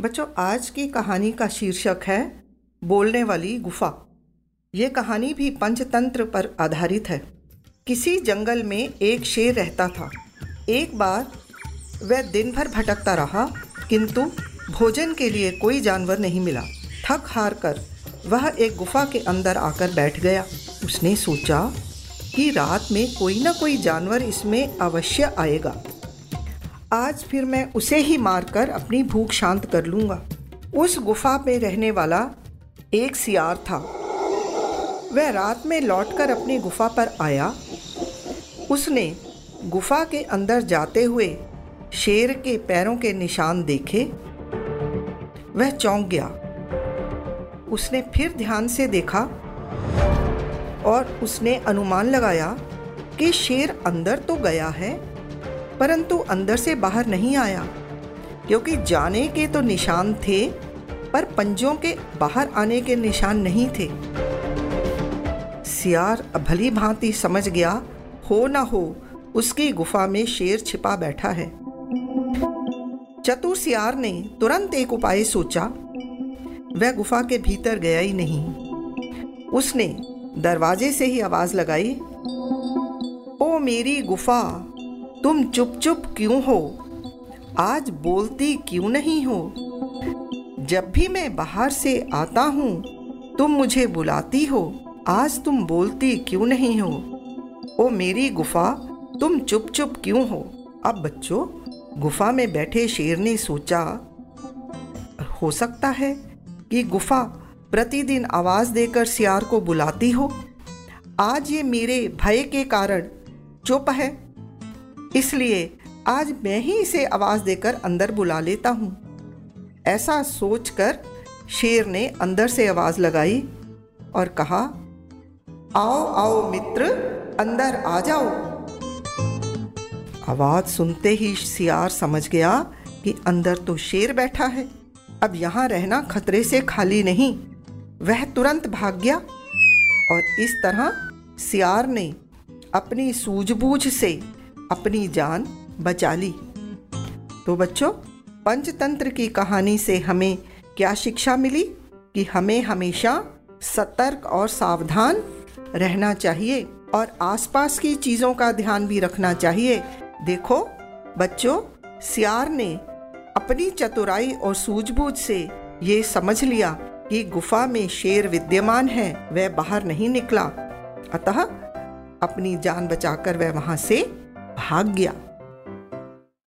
बच्चों, आज की कहानी का शीर्षक है, बोलने वाली गुफा। ये कहानी भी पंचतंत्र पर आधारित है। किसी जंगल में एक शेर रहता था। एक बार, वह दिन भर भटकता रहा, किंतु भोजन के लिए कोई जानवर नहीं मिला। थक हार कर, वह एक गुफा के अंदर आकर बैठ गया। उसने सोचा कि रात में कोई ना कोई जानवर इसमें अवश्य आएगा। आज फिर मैं उसे ही मारकर अपनी भूख शांत कर लूँगा। उस गुफा में रहने वाला एक सियार था। वह रात में लौटकर अपनी गुफा पर आया। उसने गुफा के अंदर जाते हुए शेर के पैरों के निशान देखे। वह चौंक गया। उसने फिर ध्यान से देखा और उसने अनुमान लगाया कि शेर अंदर तो गया है, परंतु अंदर से बाहर नहीं आया, क्योंकि जाने के तो निशान थे, पर पंजों के बाहर आने के निशान नहीं थे। सियार भली भांति समझ गया, हो ना हो, उसकी गुफा में शेर छिपा बैठा है। चतुर सियार ने तुरंत एक उपाय सोचा, वह गुफा के भीतर गया ही नहीं। उसने दरवाजे से ही आवाज़ लगाई, ओ मेरी गुफा, तुम चुप चुप क्यों हो? आज बोलती क्यों नहीं हो? जब भी मैं बाहर से आता हूँ, तुम मुझे बुलाती हो। आज तुम बोलती क्यों नहीं हो? ओ मेरी गुफा, तुम चुप चुप क्यों हो? अब बच्चों, गुफा में बैठे शेर ने सोचा, हो सकता है कि गुफा प्रतिदिन आवाज़ देकर सियार को बुलाती हो। आज ये मेरे भय के कारण चुप है। इसलिए आज मैं ही इसे आवाज़ देकर अंदर बुला लेता हूँ। ऐसा सोचकर शेर ने अंदर से आवाज़ लगाई और कहा, आओ आओ मित्र, अंदर आ जाओ। आवाज़ सुनते ही सियार समझ गया कि अंदर तो शेर बैठा है। अब यहाँ रहना खतरे से खाली नहीं। वह तुरंत भाग गया और इस तरह सियार ने अपनी सूझबूझ से अपनी जान बचा ली। तो बच्चों, पंचतंत्र की कहानी से हमें क्या शिक्षा मिली कि हमें हमेशा सतर्क और सावधान रहना चाहिए और आसपास की चीज़ों का ध्यान भी रखना चाहिए। देखो, बच्चों, सियार ने अपनी चतुराई और सूझबूझ से ये समझ लिया कि गुफा में शेर विद्यमान है, वह बाहर नहीं निकला। अतः अपनी जान बचाकर वह वहाँ से भाग गया।